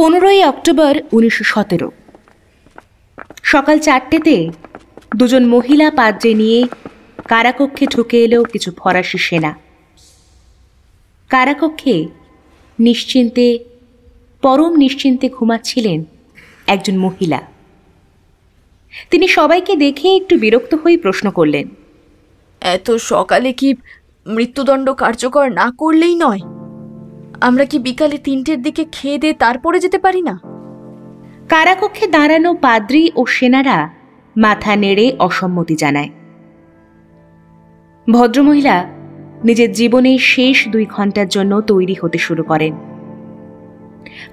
পনেরোই অক্টোবর উনিশশো সতেরো। সকাল চারটেতে দুজন মহিলা পাদ্রে নিয়ে কারাকক্ষে ঢুকে এলো কিছু ফরাসি সেনা। কারাকক্ষে নিশ্চিন্তে, পরম নিশ্চিন্তে ঘুমাচ্ছিলেন একজন মহিলা। তিনি সবাইকে দেখে একটু বিরক্ত হয়ে প্রশ্ন করলেন, এত সকালে কি মৃত্যুদণ্ড কার্যকর না করলেই নয়? আমরা কি বিকালে তিনটের দিকে খেয়ে দিয়ে তারপরে যেতে পারি না? কারাকক্ষে দাঁড়ানো পাদ্রী ও সেনারা মাথা নেড়ে অসম্মতি জানায়। ভদ্রমহিলা নিজের জীবনের শেষ দুই ঘণ্টার জন্য তৈরি হতে শুরু করেন।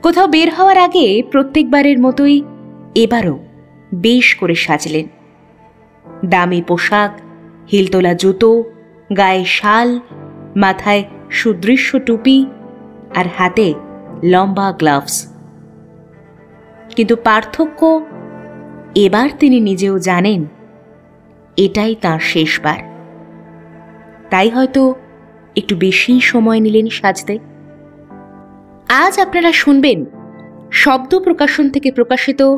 কোথাও বের হওয়ার আগে প্রত্যেকবারের মতোই এবারও বেশ করে সাজলেন। দামি পোশাক, হিলতোলা জুতো, গায়ে শাল, মাথায় সুদৃশ্য টুপি আর হাতে লম্বা গ্লাভস। কিন্তু পার্থক্য এবার তিনি নিজেও জানেন, এটাই তার শেষবার। তাই হয়তো একটু বেশি সময় নিলেন সাজতে। আজ আপনারা শুনবেন শব্দ প্রকাশন থেকে প্রকাশিত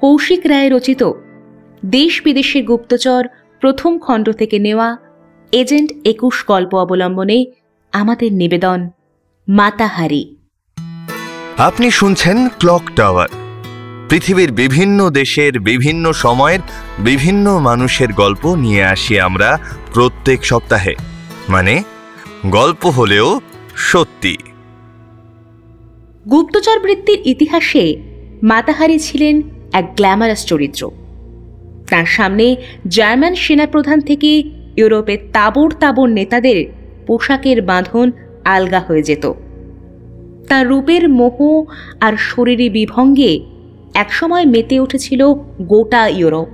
কৌশিক রায় রচিত দেশ বিদেশে গুপ্তচর প্রথম খণ্ড থেকে নেওয়া এজেন্ট একুশ গল্প অবলম্বনে আমাদের নিবেদন। মাতাহারি। আপনি শুনছেন ক্লক টাওয়ার। পৃথিবীর বিভিন্ন দেশের বিভিন্ন সময়ের বিভিন্ন মানুষের গল্প নিয়ে আসি আমরা প্রত্যেক সপ্তাহে। মানে গল্প হলেও সত্যি। গুপ্তচর বৃত্তির ইতিহাসে মাতাহারি ছিলেন এক গ্ল্যামারাস চরিত্র। তার সামনে জার্মান সেনাপ্রধান থেকে ইউরোপের তাবর তাবর নেতাদের পোশাকের বাঁধন আলগা হয়ে যেত। তার রূপের মোহ আর শরীরী বিভঙ্গে একসময় মেতে উঠেছিল গোটা ইউরোপ।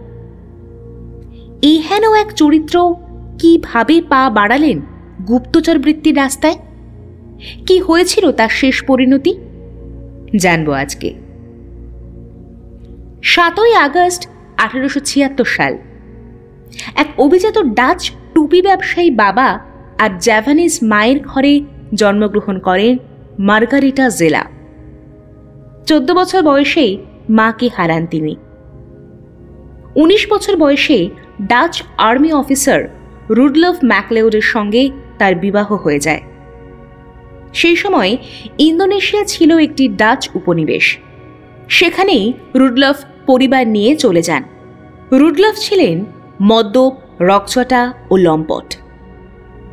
এই হেন এক চরিত্র কীভাবে পা বাড়ালেন গুপ্তচর বৃত্তির রাস্তায়? কি হয়েছিল তার শেষ পরিণতি? জানব আজকে। সাতই আগস্ট আঠারোশো সাল। এক অভিজাত ডাচ টুপি ব্যবসায়ী বাবা আর জ্যাভানিজ মায়ের ঘরে জন্মগ্রহণ করেন মার্গারিটা জেলা। চোদ্দ বছর বয়সেই মাকে হারান তিনি। উনিশ বছর বয়সে ডাচ আর্মি অফিসার রুডলফ ম্যাকলেউডের সঙ্গে তার বিবাহ হয়ে যায়। সেই সময় ইন্দোনেশিয়া ছিল একটি ডাচ উপনিবেশ। সেখানেই রুডলফ পরিবার নিয়ে চলে যান। রুডলফ ছিলেন মদ্যপ, রকচটা ও লম্পট।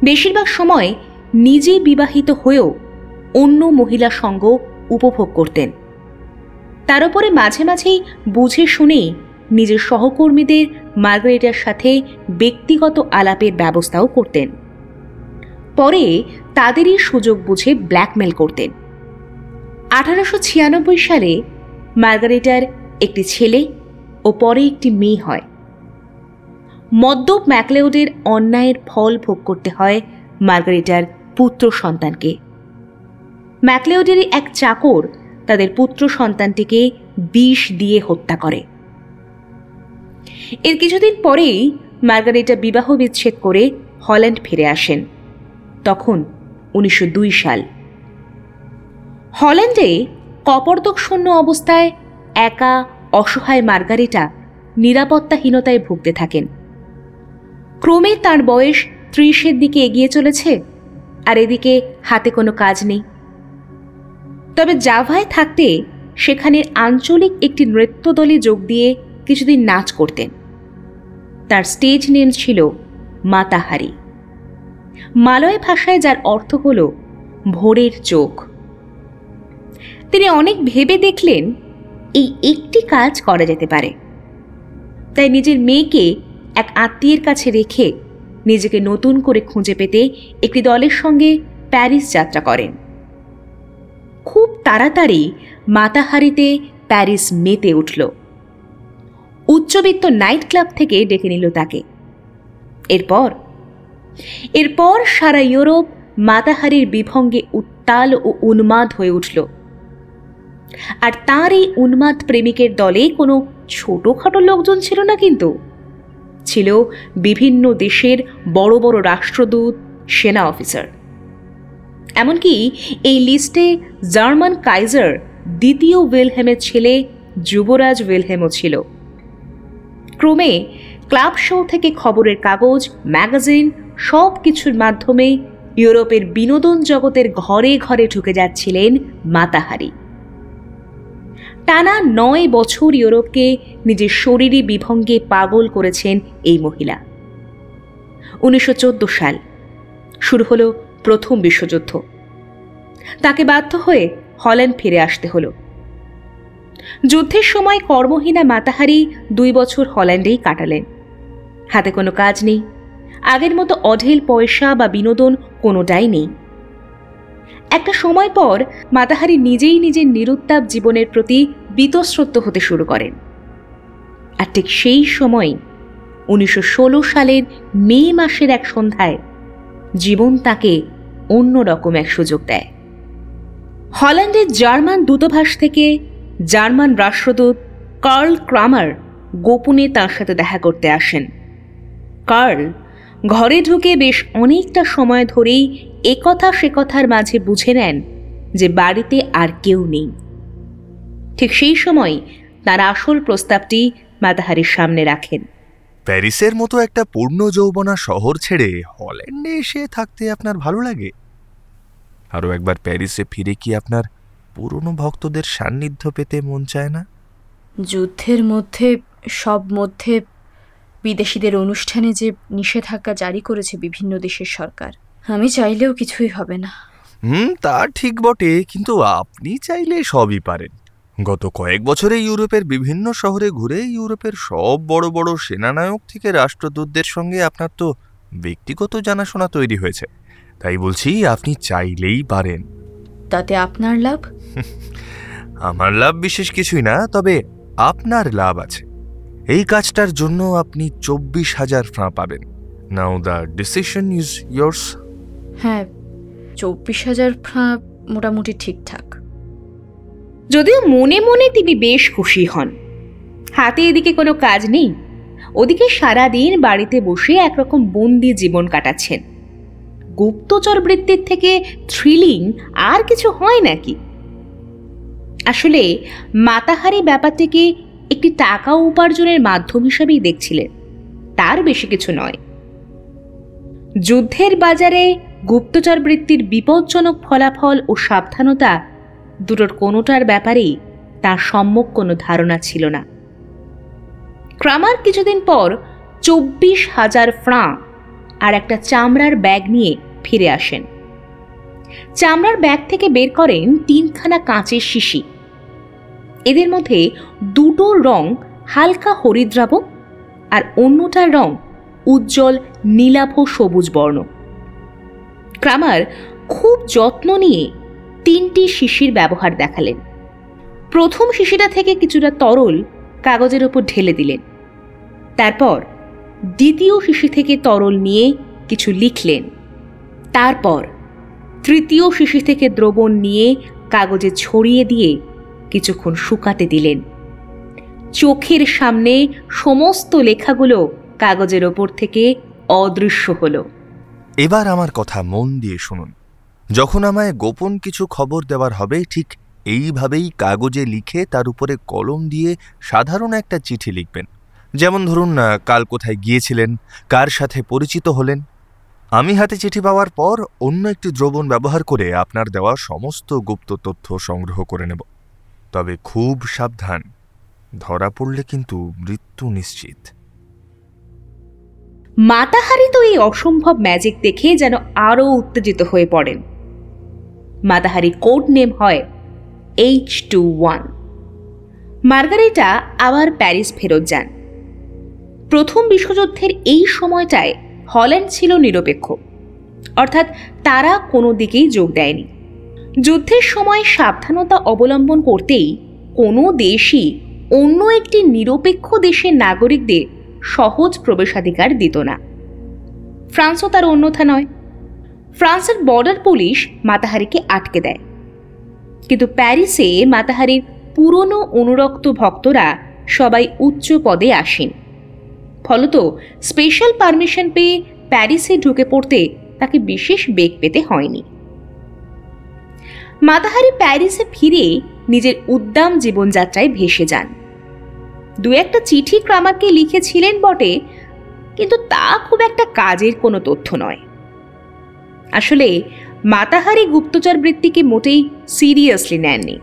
বেশিরভাগ সময় নিজে বিবাহিত হয়েও অন্য মহিলা সঙ্গ উপভোগ করতেন। তার উপরে মাঝে মাঝেই বুঝে শুনে নিজের সহকর্মীদের মার্গারেটার সাথে ব্যক্তিগত আলাপের ব্যবস্থাও করতেন। পরে তাদেরই সুযোগ বুঝে ব্ল্যাকমেল করতেন। আঠারোশো ছিয়ানব্বই সালে মার্গারেটার একটি ছেলে ও পরে একটি মেয়ে হয়। মদ্যপ ম্যাকলেউডের অন্যায়ের ফল ভোগ করতে হয় মার্গারেটার পুত্র সন্তানকে। ম্যাকলেউডেরই এক চাকর তাদের পুত্র সন্তানটিকে বিষ দিয়ে হত্যা করে। এর কিছুদিন পরেই মার্গারেটা বিবাহ বিচ্ছেদ করে হল্যান্ড ফিরে আসেন। তখন উনিশশো দুই সাল। হল্যান্ডে কপর্দকশূন্য অবস্থায় একা অসহায় মার্গারেটা নিরাপত্তাহীনতায় ভুগতে থাকেন। ক্রমে তার বয়স ত্রিশের দিকে এগিয়ে চলেছে। আর এদিকে হাতে কোনো কাজ নেই। তবে জাভায় থাকতে সেখানের আঞ্চলিক একটি নৃত্যদলে যোগ দিয়ে কিছুদিন নাচ করতেন। তার স্টেজ নেম ছিল মাতাহারি। মালয় ভাষায় যার অর্থ হল ভোরের চোখ। তিনি অনেক ভেবে দেখলেন এই একটি কাজ করা যেতে পারে। তাই নিজের মেয়েকে এক আত্মীয়ের কাছে রেখে নিজেকে নতুন করে খুঁজে পেতে একটি দলের সঙ্গে প্যারিস যাত্রা করেন। খুব তাড়াতাড়ি মাতাহারিতে প্যারিস মেতে উঠল। উচ্চবিত্ত নাইট ক্লাব থেকে ডেকে নিল তাকে। এরপর এরপর সারা ইউরোপ মাতাহারির বিভঙ্গে উত্তাল ও উন্মাদ হয়ে উঠল। আর তার এই উন্মাদ প্রেমিকের দলে কোনো ছোটোখাটো লোকজন ছিল না কিন্তু। ছিল বিভিন্ন দেশের বড় বড় রাষ্ট্রদূত, সেনা অফিসার। এমনকি এই লিস্টে জার্মান কাইজার দ্বিতীয় ওয়েলহেমের ছেলে যুবরাজ ওয়েলহেমও ছিল। ক্রমে ক্লাব শো থেকে খবরের কাগজ, ম্যাগাজিন সব কিছুর মাধ্যমে ইউরোপের বিনোদন জগতের ঘরে ঘরে ঢুকে যাচ্ছিলেন মাতাহারি। টানা নয় বছর ইউরোপকে নিজের শরীরী বিভঙ্গে পাগল করেছেন এই মহিলা। উনিশশো চোদ্দ সাল, শুরু হলো প্রথম বিশ্বযুদ্ধ। তাকে বাধ্য হয়ে হল্যান্ড ফিরে আসতে হলো। যুদ্ধের সময় কর্মহীনা মাতাহারি দুই বছর হল্যান্ডেই কাটালেন। হাতে কোনো কাজ নেই। আগের মতো অঢেল পয়সা বা বিনোদন কোনোটাই নেই। একটা সময় পর মাতাহারি নিজেই নিজের নিরুত্তাপ জীবনের প্রতি বীতশ্রদ্ধ হতে শুরু করেন। আর ঠিক সেই সময় উনিশশো ষোলো সালের মে মাসের এক সন্ধ্যায় জীবন তাকে অন্যরকম এক সুযোগ দেয়। হল্যান্ডের জার্মান দূতাভাস থেকে জার্মান রাষ্ট্রদূত কার্ল ক্রামার গোপনে তার সাথে দেখা করতে আসেন। কার্ল ঘরে ঢুকে বেশ অনেকটা সময় ধরেই একথা সে কথার মাঝে বুঝে নেন যে বাড়িতে আর কেউ নেই। ঠিক সেই সময় তার আসল প্রস্তাবটি মাতাহারির সামনে রাখেন। প্যারিসের মতো একটা পূর্ণ যৌবনা শহর ছেড়ে হল্যান্ডে এসে থাকতে আপনার ভালো লাগে? আরও একবার প্যারিসে ফিরে কি আপনার পুরনো ভক্তদের সান্নিধ্য পেতে মন চায় না? যুদ্ধের মধ্যে সব মধ্যে বিদেশিদের অনুষ্ঠানে যে নিষেধাজ্ঞা জারি করেছে বিভিন্ন দেশের সরকার আমি চাইলেও কিছুই হবে না। হুম তা ঠিক বটে কিন্তু আপনি চাইলে সবই পারেন। গত কয়েক বছরে ইউরোপের বিভিন্ন শহরে ঘুরে ইউরোপের সব বড় বড় সেনানায়ক থেকে রাষ্ট্রদূতদের সঙ্গে আপনার তো ব্যক্তিগত জানাশোনা তৈরি হয়েছে। তাই বলছি আপনি চাইলেই পারেন। তাতে আপনার লাভ? আমার লাভ বিশেষ কিছুই না তবে আপনার লাভ আছে। এই কাজটার জন্য আপনি চব্বিশ হাজার ফ্রাঁ পাবেন। Now the decision is yours হ্যাঁ চব্বিশ হাজার ফ্রাঁ মোটামুটি ঠিকঠাক। যদিও মনে মনে তিনি বেশ খুশি হন। হাতে এদিকে কোনো কাজ নেই। ওদিকে সারাদিন বাড়িতে বসে একরকম বন্দি জীবন কাটাচ্ছেন। গুপ্তচর বৃত্তির থেকে থ্রিলিং আর কিছু হয় নাকি? আসলে মাতাহারি ব্যাপারটিকে একটি টাকা উপার্জনের মাধ্যম হিসেবেই দেখছিলেন। তার বেশি কিছু নয়। যুদ্ধের বাজারে গুপ্তচর বৃত্তির বিপজ্জনক ফলাফল ও সাবধানতা দুটোর কোনোটার ব্যাপারেই তার সম্যক কোনো ধারণা ছিল না। ক্রামার কিছুদিন পর চব্বিশ হাজার ফ্রাঁ আর একটা চামড়ার ব্যাগ নিয়ে ফিরে আসেন। চামড়ার ব্যাগ থেকে বের করেন তিনখানা কাঁচের শিশি। এদের মধ্যে দুটোর রং হালকা হরিদ্রাব আর অন্যটার রং উজ্জ্বল, নীলাভ সবুজ বর্ণ। ক্রামার খুব যত্ন নিয়ে তিনটি শিশির ব্যবহার দেখালেন। প্রথম শিশিটা থেকে কিছুটা তরল কাগজের ওপর ঢেলে দিলেন। তারপর দ্বিতীয় শিশি থেকে তরল নিয়ে কিছু লিখলেন। তারপর তৃতীয় শিশি থেকে দ্রবণ নিয়ে কাগজে ছড়িয়ে দিয়ে কিছুক্ষণ শুকাতে দিলেন। চোখের সামনে সমস্ত লেখাগুলো কাগজের ওপর থেকে অদৃশ্য হলো। এবার আমার কথা মন দিয়ে শুনুন। যখন আমায় গোপন কিছু খবর দেওয়ার হবে, ঠিক এইভাবেই কাগজে লিখে তার উপরে কলম দিয়ে সাধারণ একটা চিঠি লিখবেন। যেমন ধরুন না কাল কোথায় গিয়েছিলেন, কার সাথে পরিচিত হলেন। আমি হাতে চিঠি পাওয়ার পর অন্য একটি দ্রবণ ব্যবহার করে আপনার দেওয়া সমস্ত গুপ্ত তথ্য সংগ্রহ করে নেব। তবে খুব সাবধান। ধরা পড়লে কিন্তু মৃত্যু নিশ্চিত। মাতাহারি তো এই অসম্ভব ম্যাজিক দেখে যেন আরও উত্তেজিত হয়ে পড়েন। মাতাহারি কোড নেম হয় এইচ টু ওয়ান মার্গারেটা আবার প্যারিস ফেরত যান। প্রথম বিশ্বযুদ্ধের এই সময়টায় হল্যান্ড ছিল নিরপেক্ষ। অর্থাৎ তারা কোনো দিকেই যোগ দেয়নি। যুদ্ধের সময় সাবধানতা অবলম্বন করতেই কোনো দেশই অন্য একটি নিরপেক্ষ দেশের নাগরিকদের সহজ প্রবেশাধিকার দিত না। ফ্রান্সও তার অন্যথা নয়। ফ্রান্সের বর্ডার পুলিশ মাতাহারিকে আটকে দেয়। কিন্তু প্যারিসে মাতাহারির পুরনো অনুরক্ত ভক্তরা সবাই উচ্চ পদে আসেন। ফলত স্পেশাল পারমিশন পেয়ে প্যারিসে ঢুকে পড়তে তাকে বিশেষ বেগ পেতে হয়নি। মাতাহারি প্যারিসে ফিরে নিজের উদ্দাম জীবনযাত্রায় ভেসে যান। দু একটা চিঠি ক্রামারকে লিখেছিলেন বটে, কিন্তু তা খুব একটা কাজের কোনো তথ্য নয়। আসলে মাতাহারি গুপ্তচর বৃত্তিকে মোটেই সিরিয়াসলি নেননি।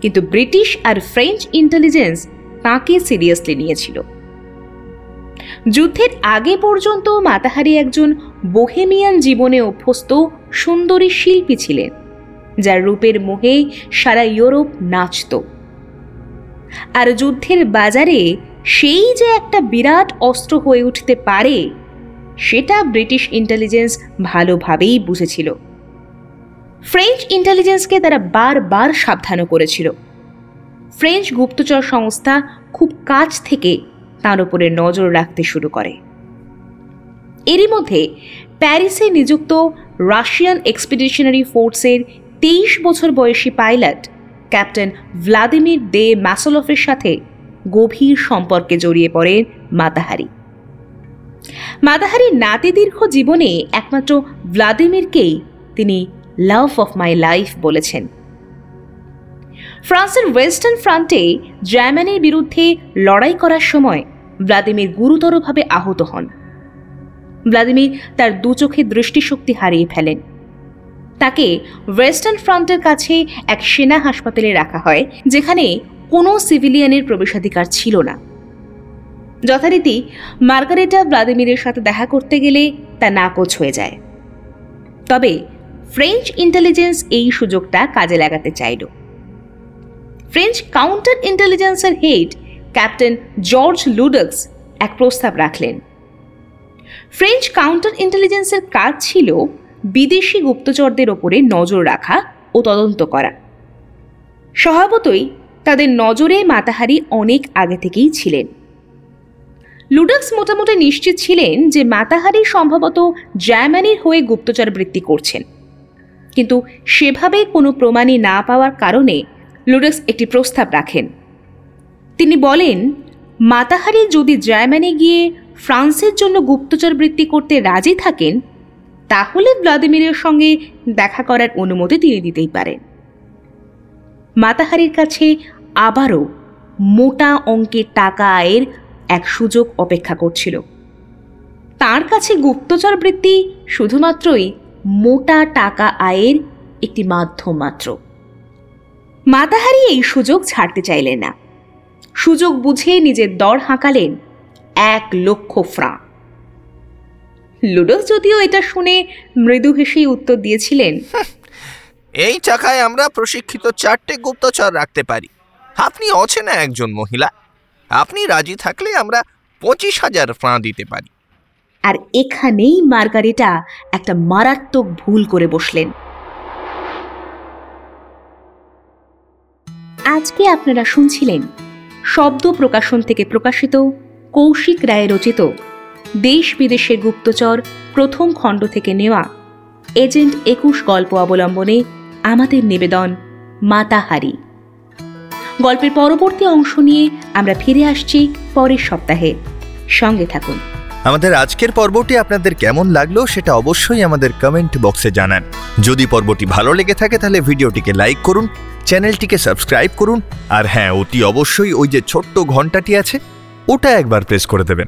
কিন্তু ব্রিটিশ আর ফ্রেঞ্চ ইন্টেলিজেন্স তাঁকে সিরিয়াসলি নিয়েছিল। যুদ্ধের আগে পর্যন্ত মাতাহারি একজন বোহেমিয়ান জীবনে অভ্যস্ত সুন্দরী শিল্পী ছিলেন। যার রূপের মোহে সারা ইউরোপ নাচত। আর যুদ্ধের বাজারে সেই যে একটা বিরাট অস্ত্র হয়ে উঠতে পারে, সেটা ব্রিটিশ ইন্টেলিজেন্স ভালোভাবেই বুঝেছিল। ফ্রেঞ্চ ইন্টেলিজেন্সকে তারা বারবার সাবধানও করেছিল। ফ্রেঞ্চ গুপ্তচর সংস্থা খুব কাছ থেকে তার উপরে নজর রাখতে শুরু করে। এরই মধ্যে প্যারিসে নিযুক্ত রাশিয়ান এক্সপিডিশনারি ফোর্সের তেইশ বছর বয়সী পাইলট, ক্যাপ্টেন ভ্লাদিমির দে ম্যাসোলফের সাথে গভীর সম্পর্কে জড়িয়ে পড়েন মাতাহারি মাতাহারির নাতিদীর্ঘ জীবনে একমাত্র ভ্লাদিমিরকেই তিনি লাভ অফ মাই লাইফ বলেছেন। ফ্রান্সের ওয়েস্টার্ন ফ্রন্টে জার্মানির বিরুদ্ধে লড়াই করার সময় ভ্লাদিমির গুরুতরভাবে আহত হন। ভ্লাদিমির তার দু চোখে দৃষ্টিশক্তি হারিয়ে ফেলেন। তাকে ওয়েস্টার্ন ফ্রন্টের কাছে এক সেনা হাসপাতালে রাখা হয়, যেখানে কোনো সিভিলিয়ানের প্রবেশাধিকার ছিল না। যথারীতি মার্গারেটা ভ্লাদিমিরের সাথে দেখা করতে গেলে তা নাকচ হয়ে যায়। তবে ফ্রেঞ্চ ইন্টেলিজেন্স এই সুযোগটা কাজে লাগাতে চাইল। ফ্রেঞ্চ কাউন্টার ইন্টেলিজেন্সের হেড, ক্যাপ্টেন জর্জ লুডক্স, এক প্রস্তাব রাখলেন। ফ্রেঞ্চ কাউন্টার ইন্টেলিজেন্সের কাজ ছিল বিদেশি গুপ্তচরদের ওপরে নজর রাখা ও তদন্ত করা। স্বভাবতই তাদের নজরে মাতাহারি অনেক আগে থেকেই ছিলেন। লুডাক্স মোটামুটি নিশ্চিত ছিলেন যে মাতাহারি সম্ভবত জার্মানির হয়ে গুপ্তচর বৃত্তি করছেন। কিন্তু সেভাবে কোনো প্রমাণই না পাওয়ার কারণে লুডাক্স একটি প্রস্তাব রাখেন। তিনি বলেন, মাতাহারি যদি জার্মানি গিয়ে ফ্রান্সের জন্য গুপ্তচর বৃত্তি করতে রাজি থাকেন তাহলে ভ্লাদিমিরের সঙ্গে দেখা করার অনুমতি তিনি দিতেই পারেন। মাতাহারির কাছে আবারও মোটা অঙ্কের টাকা আয়ের এক সুযোগ অপেক্ষা করছিল। তার কাছে গুপ্তচর বৃত্তি শুধুমাত্রই মোটা টাকা আয়ের একটি মাধ্যম মাত্র। মাতাহারি এই সুযোগ ছাড়তে চাইলেন না। সুযোগ বুঝে নিজের দর হাঁকালেন এক লক্ষ ফ্রাঁ লুডোস যদিও এটা শুনে মৃদু হেসেই উত্তর দিয়েছিলেন। এই টাকায় আমরা প্রশিক্ষিত চারটে গুপ্তচর রাখতে পারি। আপনি অচেনা একজন মহিলা। আপনি রাজি থাকলে আমরা পঁচিশ হাজার ফ্রাঁ দিতে পারি। আর এখানেই মার্গারেটা একটা মারাত্মক ভুল করে বসলেন। আজকে আপনারা শুনছিলেন শব্দ প্রকাশন থেকে প্রকাশিত কৌশিক রায় রচিত দেশ বিদেশের গুপ্তচর প্রথম খণ্ড থেকে নেওয়া। এজেন্ট একুশ গল্প অবলম্বনে আমাদের নিবেদন মাতাহারি গল্পের পরবর্তী অংশ নিয়ে আমরা ফিরে আসছি পরের সপ্তাহে। সঙ্গে থাকুন। আমাদের আজকের পর্বটি আপনাদের কেমন লাগল সেটা অবশ্যই আমাদের কমেন্ট বক্সে জানান। যদি পর্বটি ভালো লেগে থাকে তাহলে ভিডিওটিকে লাইক করুন, চ্যানেলটিকে সাবস্ক্রাইব করুন, আর হ্যাঁ অতি অবশ্যই ওই যে ছোট্ট ঘন্টাটি আছে, ওটা একবার প্রেস করে দেবেন।